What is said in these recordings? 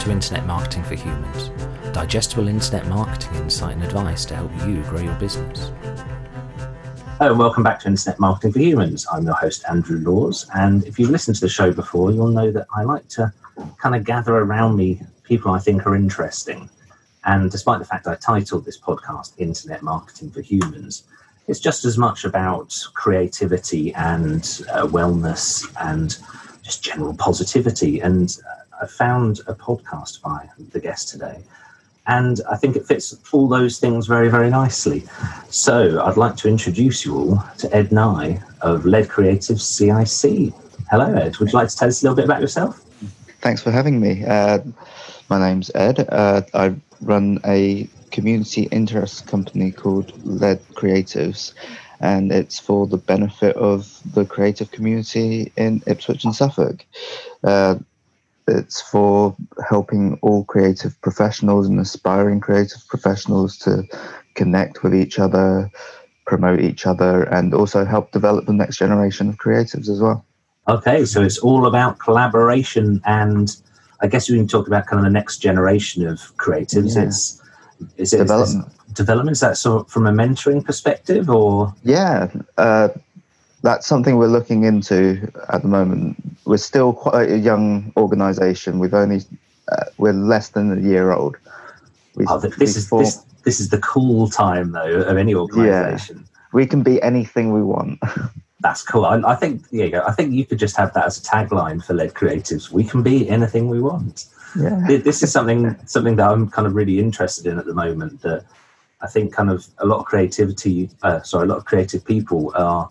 to Internet Marketing for Humans, digestible internet marketing insight and advice to help you grow your business. Hello, and welcome back to Internet Marketing for Humans. I'm your host, Andrew Laws, and if you've listened to the show before, you'll know that I like to kind of gather around me people I think are interesting. And despite the fact I titled this podcast Internet Marketing for Humans, it's just as much about creativity and uh, wellness and just general positivity. And uh, I found a podcast by the guest today. And I think it fits all those things very, very nicely. So I'd like to introduce you all to Ed Nye of Led Creative CIC. Hello, Ed. Would you like to tell us a little bit about yourself? Thanks for having me. Uh, my name's Ed. Uh, I run a community interest company called Led Creatives, and it's for the benefit of the creative community in Ipswich and Suffolk. Uh, it's for helping all creative professionals and aspiring creative professionals to connect with each other, promote each other, and also help develop the next generation of creatives as well. Okay, so it's all about collaboration, and I guess we can talk about kind of the next generation of creatives. Yeah. It's is it development? Is development is that sort of from a mentoring perspective, or yeah, uh, that's something we're looking into at the moment. We're still quite a young organisation. We've only uh, we're less than a year old. We, oh, this is form- this, this is the cool time though of any organisation. Yeah, we can be anything we want. That's cool. I, I think you go. I think you could just have that as a tagline for led creatives. We can be anything we want. Yeah. This is something something that I'm kind of really interested in at the moment. That I think kind of a lot of creativity, uh, sorry, a lot of creative people are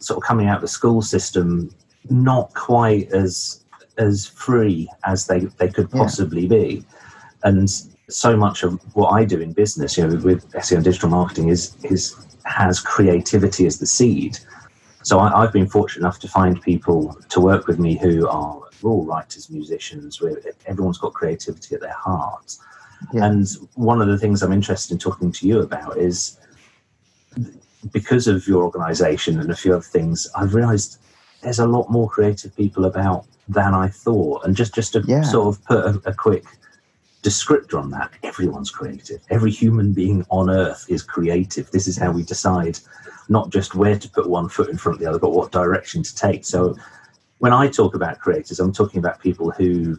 sort of coming out of the school system not quite as as free as they they could possibly yeah. be, and so much of what I do in business, you know, with SEO and digital marketing is is has creativity as the seed. So I, have been fortunate enough to find people to work with me who are all writers, musicians, where everyone's got creativity at their heart. Yeah. And one of the things I'm interested in talking to you about is because of your organization and a few other things, I've realized there's a lot more creative people about than I thought. And just, just to yeah. sort of put a, a quick descriptor on that, everyone's creative. Every human being on earth is creative. This is how we decide not just where to put one foot in front of the other, but what direction to take. So when I talk about creators, I'm talking about people who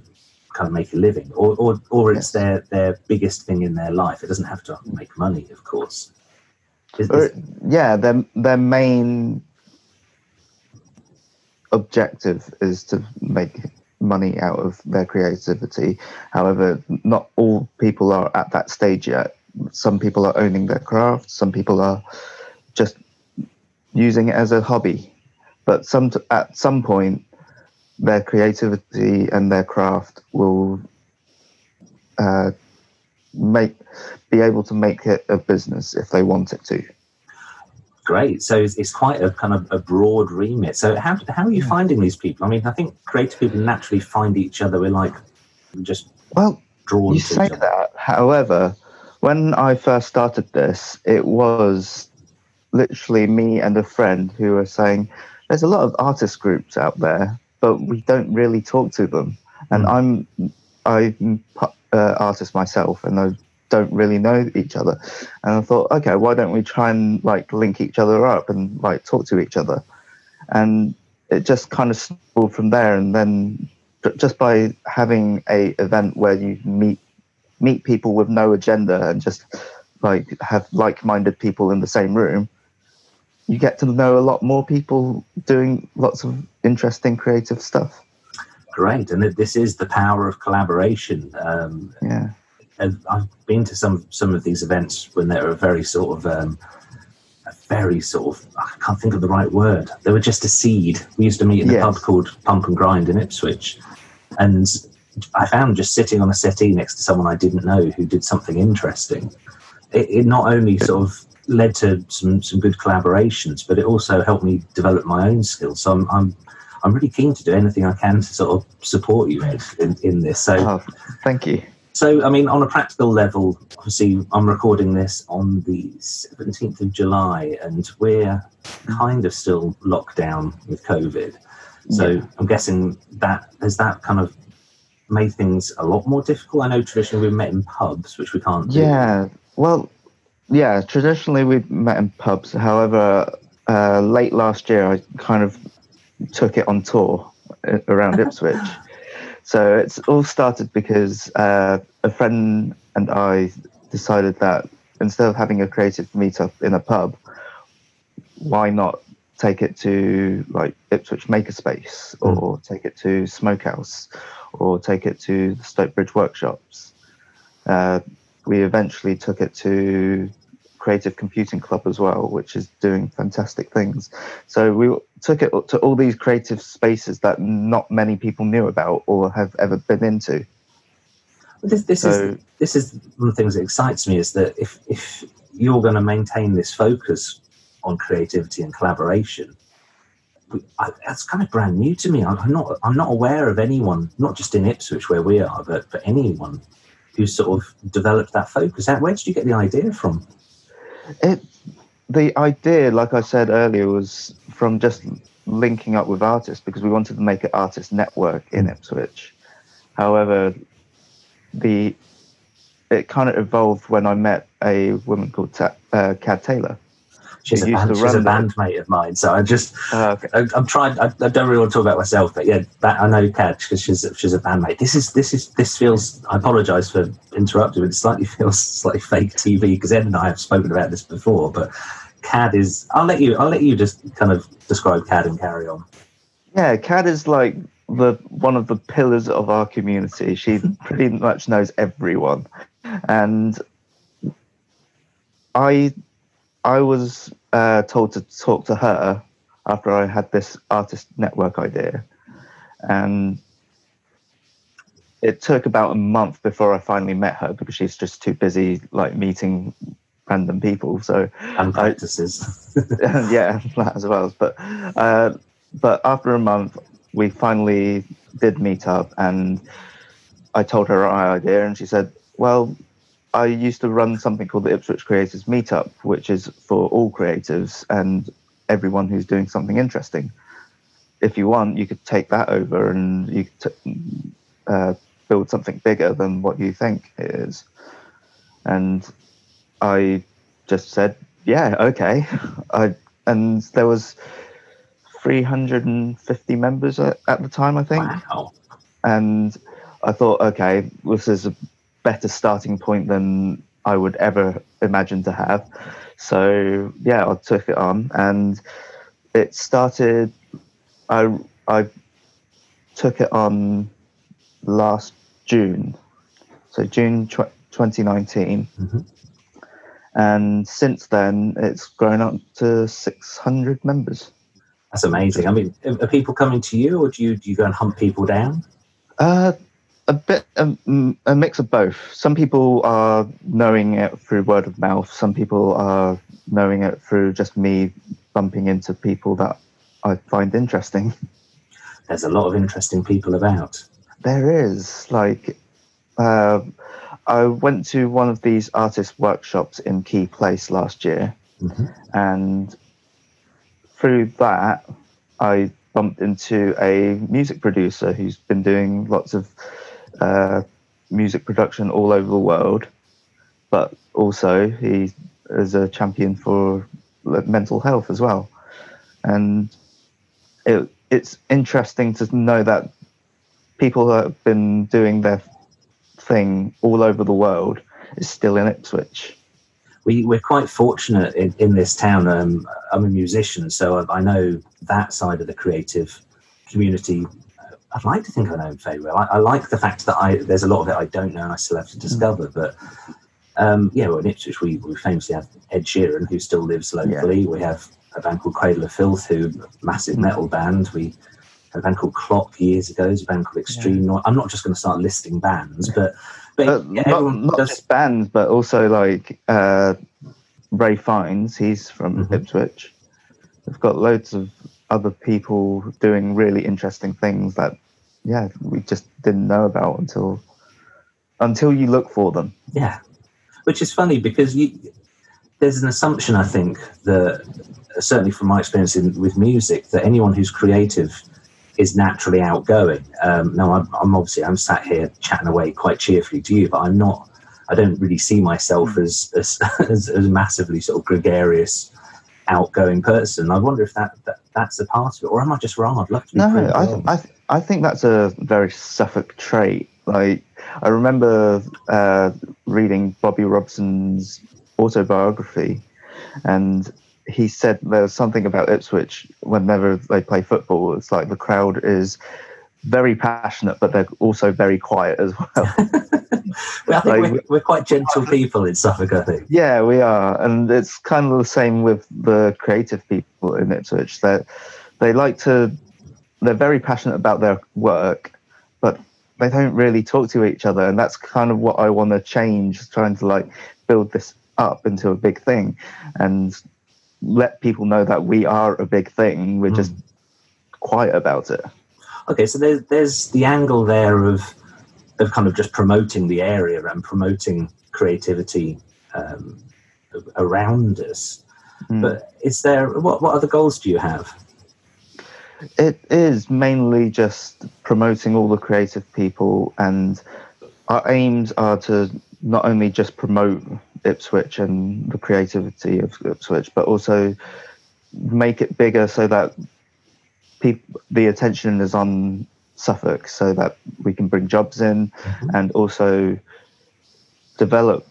kind of make a living, or or, or it's yes. their their biggest thing in their life. It doesn't have to make money, of course. Is, is, yeah, their their main objective is to make money out of their creativity. However, not all people are at that stage yet. Some people are owning their craft. Some people are just using it as a hobby. But some at some point, their creativity and their craft will uh, make be able to make it a business if they want it to. Great. So it's, it's quite a kind of a broad remit. So how how are you finding these people? I mean, I think creative people naturally find each other. We're like just well drawn. You say that. However, when I first started this, it was literally me and a friend who were saying, "There's a lot of artist groups out there but we don't really talk to them. And mm. I'm I'm uh, artist myself, and I don't really know each other. And I thought, okay, why don't we try and like link each other up and like talk to each other? And it just kind of snowballed from there. And then just by having a event where you meet meet people with no agenda and just like have like-minded people in the same room you get to know a lot more people doing lots of interesting creative stuff. Great, and this is the power of collaboration. Um, yeah, I've been to some some of these events when they were very sort of um, very sort of I can't think of the right word. They were just a seed. We used to meet in a yes. pub called Pump and Grind in Ipswich, and I found just sitting on a settee next to someone I didn't know who did something interesting. It, it not only sort of led to some some good collaborations, but it also helped me develop my own skills. So I'm I'm I'm really keen to do anything I can to sort of support you Ed, in, in this. So oh, thank you. So I mean, on a practical level, obviously, I'm recording this on the 17th of July, and we're kind of still locked down with COVID. So yeah. I'm guessing that has that kind of made things a lot more difficult? I know traditionally we met in pubs, which we can't. Do. Yeah, well, yeah. Traditionally we met in pubs. However, uh, late last year I kind of took it on tour uh, around Ipswich. So it's all started because uh, a friend and I decided that instead of having a creative meetup in a pub, why not take it to like Ipswich Makerspace hmm. or mm. take it to Smokehouse or take it to the Stokebridge workshops. Uh, we eventually took it to Creative Computing Club as well, which is doing fantastic things. So we took it to all these creative spaces that not many people knew about or have ever been into. This, this so, is this is one of the things that excites me is that if if you're going to maintain this focus on creativity and collaboration, I, that's kind of brand new to me. I'm not I'm not aware of anyone, not just in Ipswich where we are, but for anyone who's sort of developed that focus. Where did you get the idea from? It, the idea, like I said earlier, was from just linking up with artists because we wanted to make an artist network in Ipswich. However, the it kind of evolved when I met a woman called Ta- uh, Cad Taylor, She's, a, band, she's a bandmate of mine. So I just, uh, okay. I, am trying. I, I, don't really want to talk about myself, but yeah, that, I know Kat because she's she's a bandmate. This is this is this feels. I apologise for interrupting, but it slightly feels slightly fake TV because Ed and I have spoken about this before. But Cad is. I'll let you. I'll let you just kind of describe Cad and carry on. Yeah, Cad is like the one of the pillars of our community. She pretty much knows everyone, and I I was uh, told to talk to her after I had this artist network idea, and it took about a month before I finally met her because she's just too busy like meeting random people. So and practices, I, yeah, that as well. But uh, but after a month, we finally did meet up, and I told her our idea, and she said, "Well, I used to run something called the Ipswich Creators Meetup, which is for all creatives and everyone who's doing something interesting. If you want, you could take that over and you could t- uh, build something bigger than what you think it is. And I just said, yeah, okay. I and there was 350 members at, at the time, I think. Wow. And I thought, okay, this is a better starting point than I would ever imagine to have. So yeah, I took it on, and it started. I I took it on last June, so June tw- 2019. Mm-hmm. And since then, it's grown up to 600 members. That's amazing. I mean, are people coming to you, or do you do you go and hunt people down? Uh, a bit a, a, mix of both. Some people are knowing it through word of mouth. Some people are knowing it through just me bumping into people that I find interesting. There's a lot of interesting people about. There is. Like, uh, I went to one of these artist workshops in Quay Place last year, mm-hmm. and through that, I bumped into a music producer who's been doing lots of uh, music production all over the world, but also he is a champion for mental health as well. And it, it's interesting to know that people have been doing their thing all over the world is still in Ipswich. We, we're quite fortunate in, in this town. Um, I'm a musician, so I, I know that side of the creative community I'd like to think I know him very well. I, I, like the fact that I there's a lot of it I don't know and I still have to hmm. discover. But um, yeah, well, in Ipswich we, we famously have Ed Sheeran who still lives locally. Yeah. We have a band called Cradle of Filth, who massive mm. metal band. We had a band called Clock years ago. There's a band called Extreme yeah. I'm not just going to start listing bands, but but, but yeah, not, not does... just bands, but also like uh, Ralph Fiennes. He's from mm-hmm. Ipswich. We've got loads of other people doing really interesting things that yeah we just didn't know about until until you look for them yeah which is funny because you there's an assumption i think that certainly from my experience in, with music that anyone who's creative is naturally outgoing. Um, now, I'm, I'm, obviously I'm sat here chatting away quite cheerfully to you, but I'm not. I don't really see myself as as, as, as massively sort of gregarious, outgoing person. I wonder if that, that that's a part of it, or am I just wrong? I'd love to. no, I, I I think that's a very Suffolk trait. Like I remember uh, reading Bobby Robson's autobiography, and he said there's something about Ipswich whenever they play football. It's like the crowd is very passionate, but they're also very quiet as well. well I think like, we're, we're, quite gentle people in Suffolk, I think. Yeah, we are. And it's kind of the same with the creative people in Ipswich. That they like to, they're very passionate about their work, but they don't really talk to each other. And that's kind of what I want to change, trying to like build this up into a big thing. And let people know that we are a big thing. We're mm. just quiet about it. Okay, so there's there's the angle there of of kind of just promoting the area and promoting creativity um, around us. Mm. But is there what what other goals do you have? It is mainly just promoting all the creative people, and our aims are to not only just promote Ipswich and the creativity of Ipswich, but also make it bigger so that people, the attention is on Suffolk, so that we can bring jobs in mm-hmm. and also develop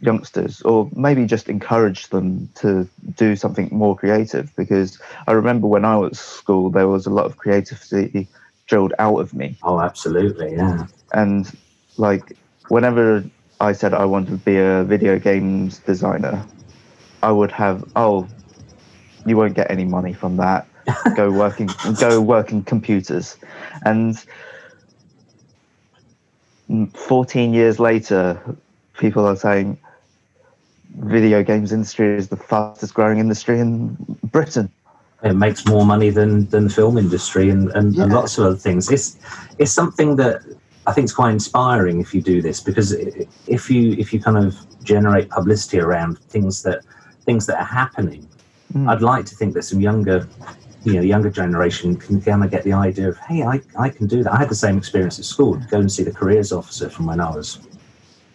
youngsters or maybe just encourage them to do something more creative because I remember when I was at school there was a lot of creativity drilled out of me. Oh absolutely, yeah. And like whenever I said I wanted to be a video games designer, I would have oh, you won't get any money from that. Go working, go work in computers, and 14 years later, people are saying video games industry is the fastest growing industry in Britain. It makes more money than, than the film industry and, and, yeah. and lots of other things. It's it's something that I think is quite inspiring if you do this because if you if you kind of generate publicity around things that things that are happening, mm. I'd like to think that some younger you know, the younger generation can kind of get the idea of, hey, I, I can do that. I had the same experience at school. Go and see the careers officer from when I was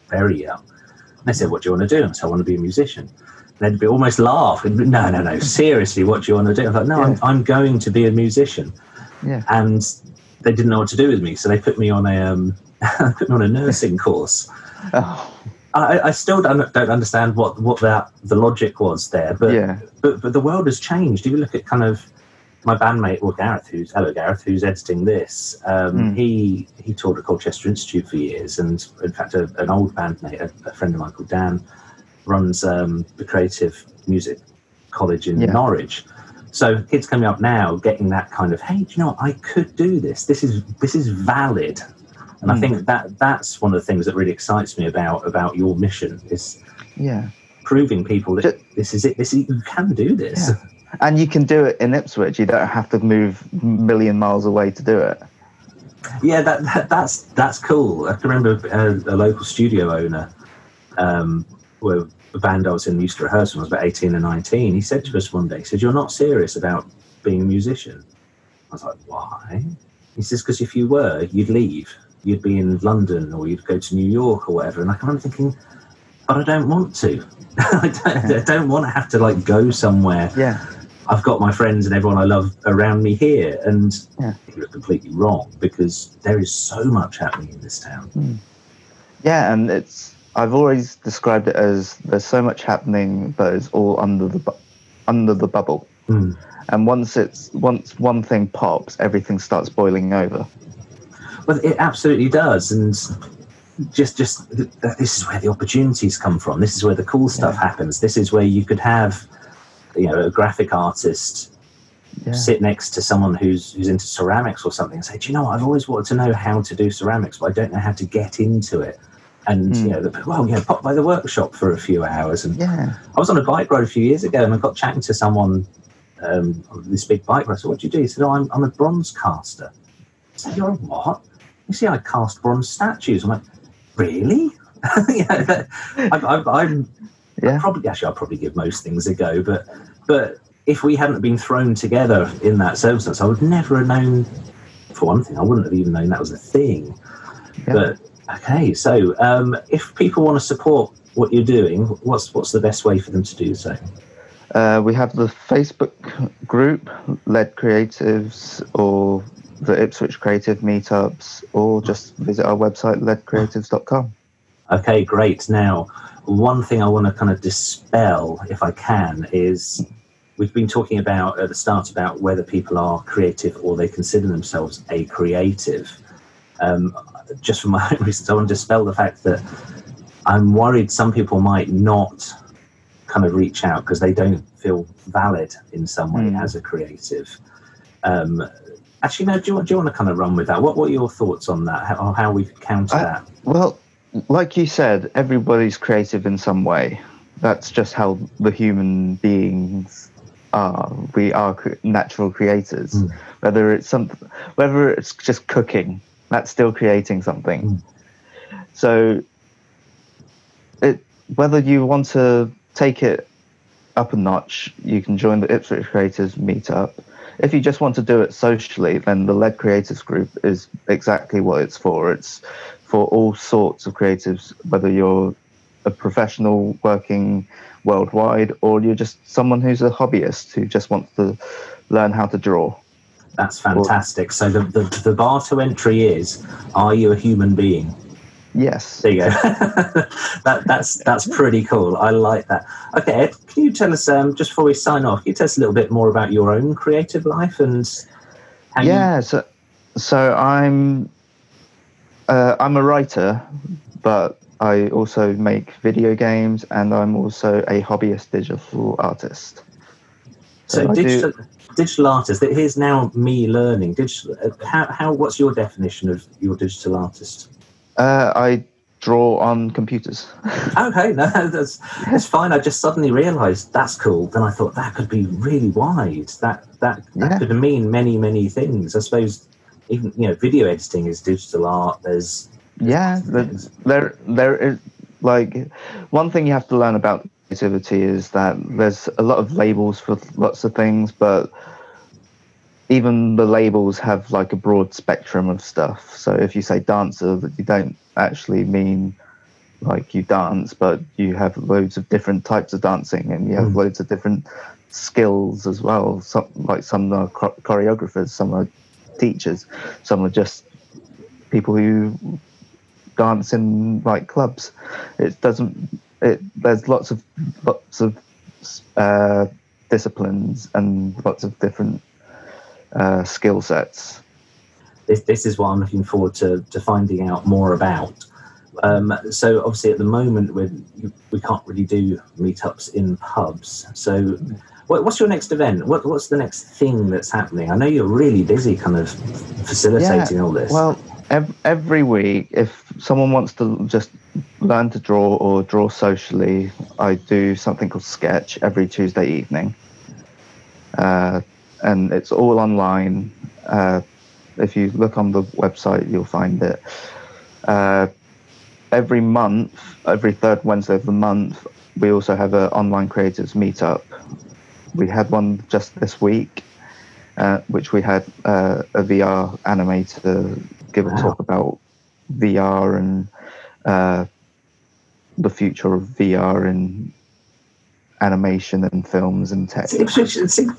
very young. And they said, what do you want to do? And I said, I want to be a musician. And they'd be almost laugh. No, no, no. Seriously, what do you want to do? I thought, no, yeah. I'm, I'm going to be a musician. Yeah. And they didn't know what to do with me, so they put me on a um, put me on a nursing course. Oh. I, I, still don't, don't understand what, what that the logic was there, but, yeah. but but the world has changed. If you look at kind of my bandmate, well, Gareth, who's hello Gareth, who's editing this. Um, mm. He he taught at Colchester Institute for years, and in fact, a, an old bandmate, a, a, friend of mine called Dan, runs um, the Creative Music College in yeah. Norwich. So kids coming up now, getting that kind of, hey, do you know what? I could do this. This is this is valid, and mm. I hmm. think that that's one of the things that really excites me about about your mission is yeah proving people that Just, this is it. This is, you can do this. Yeah and you can do it in Ipswich. You don't have to move a million miles away to do it. Yeah, that, that that's that's cool. I can remember a, uh, a local studio owner, um, where a band I was in used to rehearse when I was about eighteen and nineteen. He said to us one day, he said, "You're not serious about being a musician." I was like, "Why?" He says, "Because if you were, you'd leave. You'd be in London or you'd go to New York or whatever." And I remember thinking, "But I don't want to. I, don't, I don't want to have to like go somewhere." Yeah I've got my friends and everyone I love around me here, and yeah. you're completely wrong because there is so much happening in this town. Mm. Yeah, and it's I've always described it as there's so much happening, but it's all under the bu- under the bubble. Mm. And once it's once one thing pops, everything starts boiling over. Well, it absolutely does, and just just this is where the opportunities come from. This is where the cool stuff yeah. happens. This is where you could have you know a graphic artist yeah. sit next to someone who's who's into ceramics or something and say, "Do you know? I've always wanted to know how to do ceramics, but I don't know how to get into it." And mm. you know, the, well, yeah, pop by the workshop for a few hours. And yeah. I was on a bike ride a few years ago, and I got chatting to someone um, on this big bike ride. I said, "What do you do?" He said, "Oh, I'm, I'm a bronze caster." I said, "You're a what?" You see, I cast bronze statues. I'm like, "Really?" yeah, I, am yeah. I'd probably actually I'll probably give most things a go, but but if we hadn't been thrown together in that circumstance, I would never have known for one thing, I wouldn't have even known that was a thing. Yeah. But okay, so um, if people want to support what you're doing, what's what's the best way for them to do so? Uh, we have the Facebook group, LED Creatives, or the Ipswich Creative Meetups, or just visit our website, ledcreatives.com. Okay, great. Now, one thing I want to kind of dispel, if I can, is we've been talking about at the start about whether people are creative or they consider themselves a creative. Um, just for my own reasons, I want to dispel the fact that I'm worried some people might not kind of reach out because they don't feel valid in some way mm. as a creative. Um, actually, no. Do you, do you want to kind of run with that? What What are your thoughts on that? How, how we could counter uh, that? Well, like you said, everybody's creative in some way. That's just how the human beings are. We are natural creators. Mm. Whether it's some, whether it's just cooking, that's still creating something. Mm. So, it whether you want to take it up a notch, you can join the Ipswich Creators Meetup. If you just want to do it socially, then the LED Creators Group is exactly what it's for. It's for all sorts of creatives, whether you're a professional working worldwide or you're just someone who's a hobbyist who just wants to learn how to draw. That's fantastic. So the, the, the bar to entry is: Are you a human being? Yes. There you go. that, that's that's pretty cool. I like that. Okay, Ed, can you tell us um, just before we sign off? Can you tell us a little bit more about your own creative life and? yeah. You... So, so I'm uh, I'm a writer, but I also make video games, and I'm also a hobbyist digital artist. So, so digital, do... digital artist. Here's now me learning digital. Uh, how, how? What's your definition of your digital artist? Uh, I draw on computers. okay, no, that's that's fine. I just suddenly realised that's cool. Then I thought that could be really wide. That that that yeah. could mean many many things. I suppose even you know video editing is digital art. There's yeah, there's, there there is like one thing you have to learn about creativity is that there's a lot of labels for lots of things, but even the labels have like a broad spectrum of stuff. So if you say dancer, you don't actually mean like you dance, but you have loads of different types of dancing, and you have mm. loads of different skills as well. Some like some are choreographers, some are teachers, some are just people who dance in like clubs. It doesn't. It there's lots of lots of uh, disciplines and lots of different uh, skill sets. This, this is what I'm looking forward to, to finding out more about. Um, so obviously at the moment we we can't really do meetups in pubs. So what, what's your next event? What, what's the next thing that's happening? I know you're really busy, kind of facilitating yeah, all this. Well, every week, if someone wants to just learn to draw or draw socially, I do something called Sketch every Tuesday evening. Uh, and it's all online. Uh, if you look on the website, you'll find it. Uh, every month, every third Wednesday of the month, we also have an online creators meetup. We had one just this week, uh, which we had uh, a VR animator give a talk about VR and uh, the future of VR in animation and films and tech.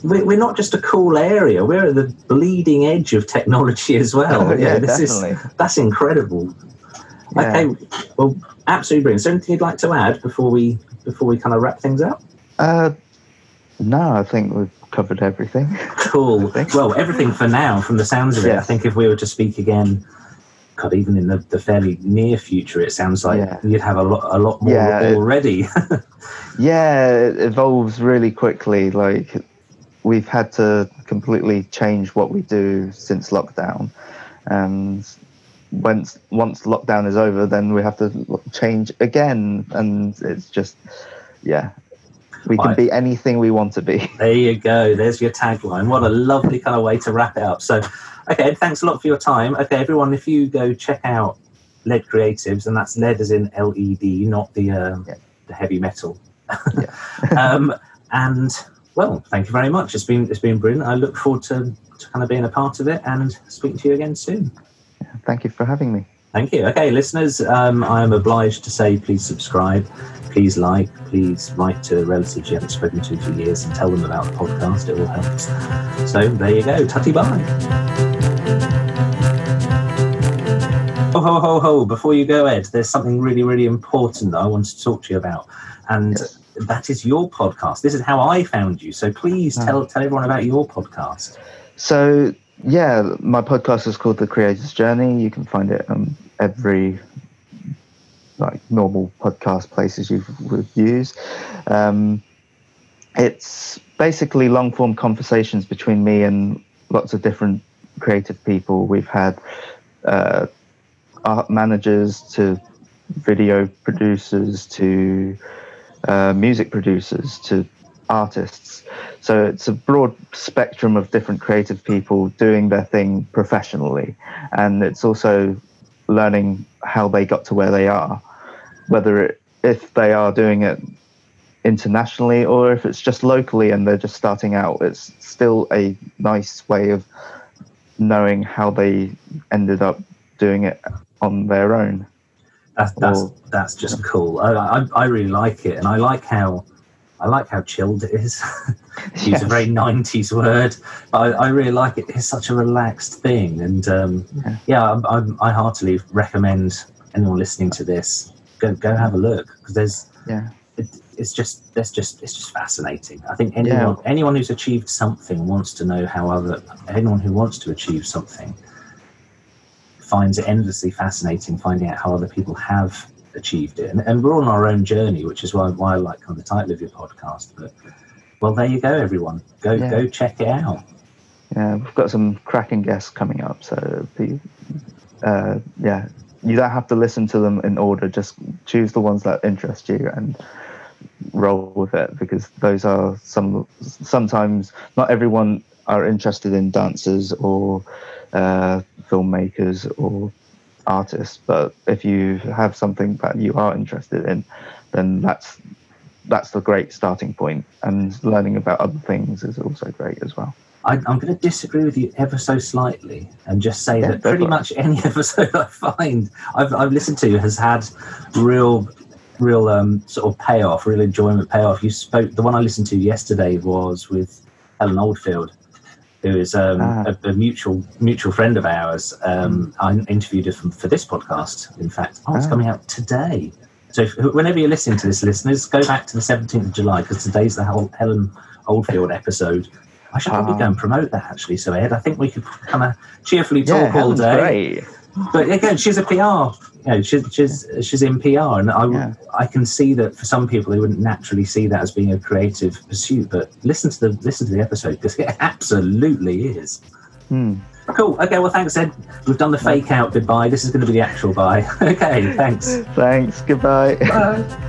we're not just a cool area; we're at the bleeding edge of technology as well. Oh, yeah, this definitely. is that's incredible. Yeah. Okay, well, absolutely brilliant. Is there anything you'd like to add before we before we kind of wrap things up? Uh, no, I think we've covered everything. Cool. well, everything for now, from the sounds of it. I think if we were to speak again God, even in the, the fairly near future, it sounds like yeah. you'd have a lot, a lot more yeah, already. yeah, it evolves really quickly. Like we've had to completely change what we do since lockdown, and once once lockdown is over, then we have to change again, and it's just yeah. We can right. be anything we want to be. There you go. There's your tagline. What a lovely kind of way to wrap it up. So, Okay, thanks a lot for your time. Okay, everyone, if you go check out LED Creatives, and that's LED as in LED, not the um, yeah. the heavy metal. Yeah. um, and well, thank you very much. It's been it's been brilliant. I look forward to, to kind of being a part of it and speaking to you again soon. Thank you for having me. Thank you. Okay, listeners, um, I am obliged to say please subscribe, please like, please write to relatives you haven't spoken to for years and tell them about the podcast. It all helps. So there you go. Tutty bye. Ho, ho, ho, ho. Before you go, Ed, there's something really, really important that I want to talk to you about. And yes. that is your podcast. This is how I found you. So please ah. tell, tell everyone about your podcast. So yeah, my podcast is called The Creator's Journey. You can find it on every like normal podcast places you would use. Um, it's basically long form conversations between me and lots of different creative people. We've had uh, art managers to video producers to uh, music producers to artists. So it's a broad spectrum of different creative people doing their thing professionally. And it's also learning how they got to where they are, whether it, if they are doing it internationally or if it's just locally and they're just starting out. It's still a nice way of knowing how they ended up doing it on their own. That's that's, or, that's just cool. I, I, I really like it, and I like how I like how chilled it is. Use yes. a very '90s word, but I, I, really like it. It's such a relaxed thing, and um, yeah, yeah I, I, I, heartily recommend anyone listening to this go go have a look because there's yeah. It, it's just that's just it's just fascinating. I think anyone yeah. anyone who's achieved something wants to know how other anyone who wants to achieve something finds it endlessly fascinating finding out how other people have achieved it. And, and we're on our own journey, which is why, why I like kind of the title of your podcast. But well, there you go, everyone. Go yeah. go check it out. Yeah, we've got some cracking guests coming up. So uh, yeah, you don't have to listen to them in order. Just choose the ones that interest you and roll with it because those are some sometimes not everyone are interested in dancers or uh, filmmakers or artist. But if you have something that you are interested in, then that's that's the great starting point. And learning about other things is also great as well. I, am going to disagree with you ever so slightly and just say yeah, that pretty much any episode I find I've, I've listened to has had real real um, sort of payoff, real enjoyment payoff. You spoke the one I listened to yesterday was with Helen Oldfield, who is um, ah. a, a, mutual mutual friend of ours. Um, I interviewed her for this podcast. In fact, oh, it's ah. coming out today. So if, whenever you're listening to this, listeners, go back to the 17th of July because today's the whole Helen Oldfield episode. I should probably go and promote that actually. So Ed, I think we could kind of cheerfully talk yeah, all day. Great. But again, she's a PR you know, she's she's she's in PR, and I yeah. I can see that for some people they wouldn't naturally see that as being a creative pursuit. But listen to the listen to the episode because it absolutely is. Hmm. Cool. Okay. Well, thanks, Ed. We've done the fake out goodbye. This is going to be the actual bye. okay. Thanks. Thanks. Goodbye. Bye.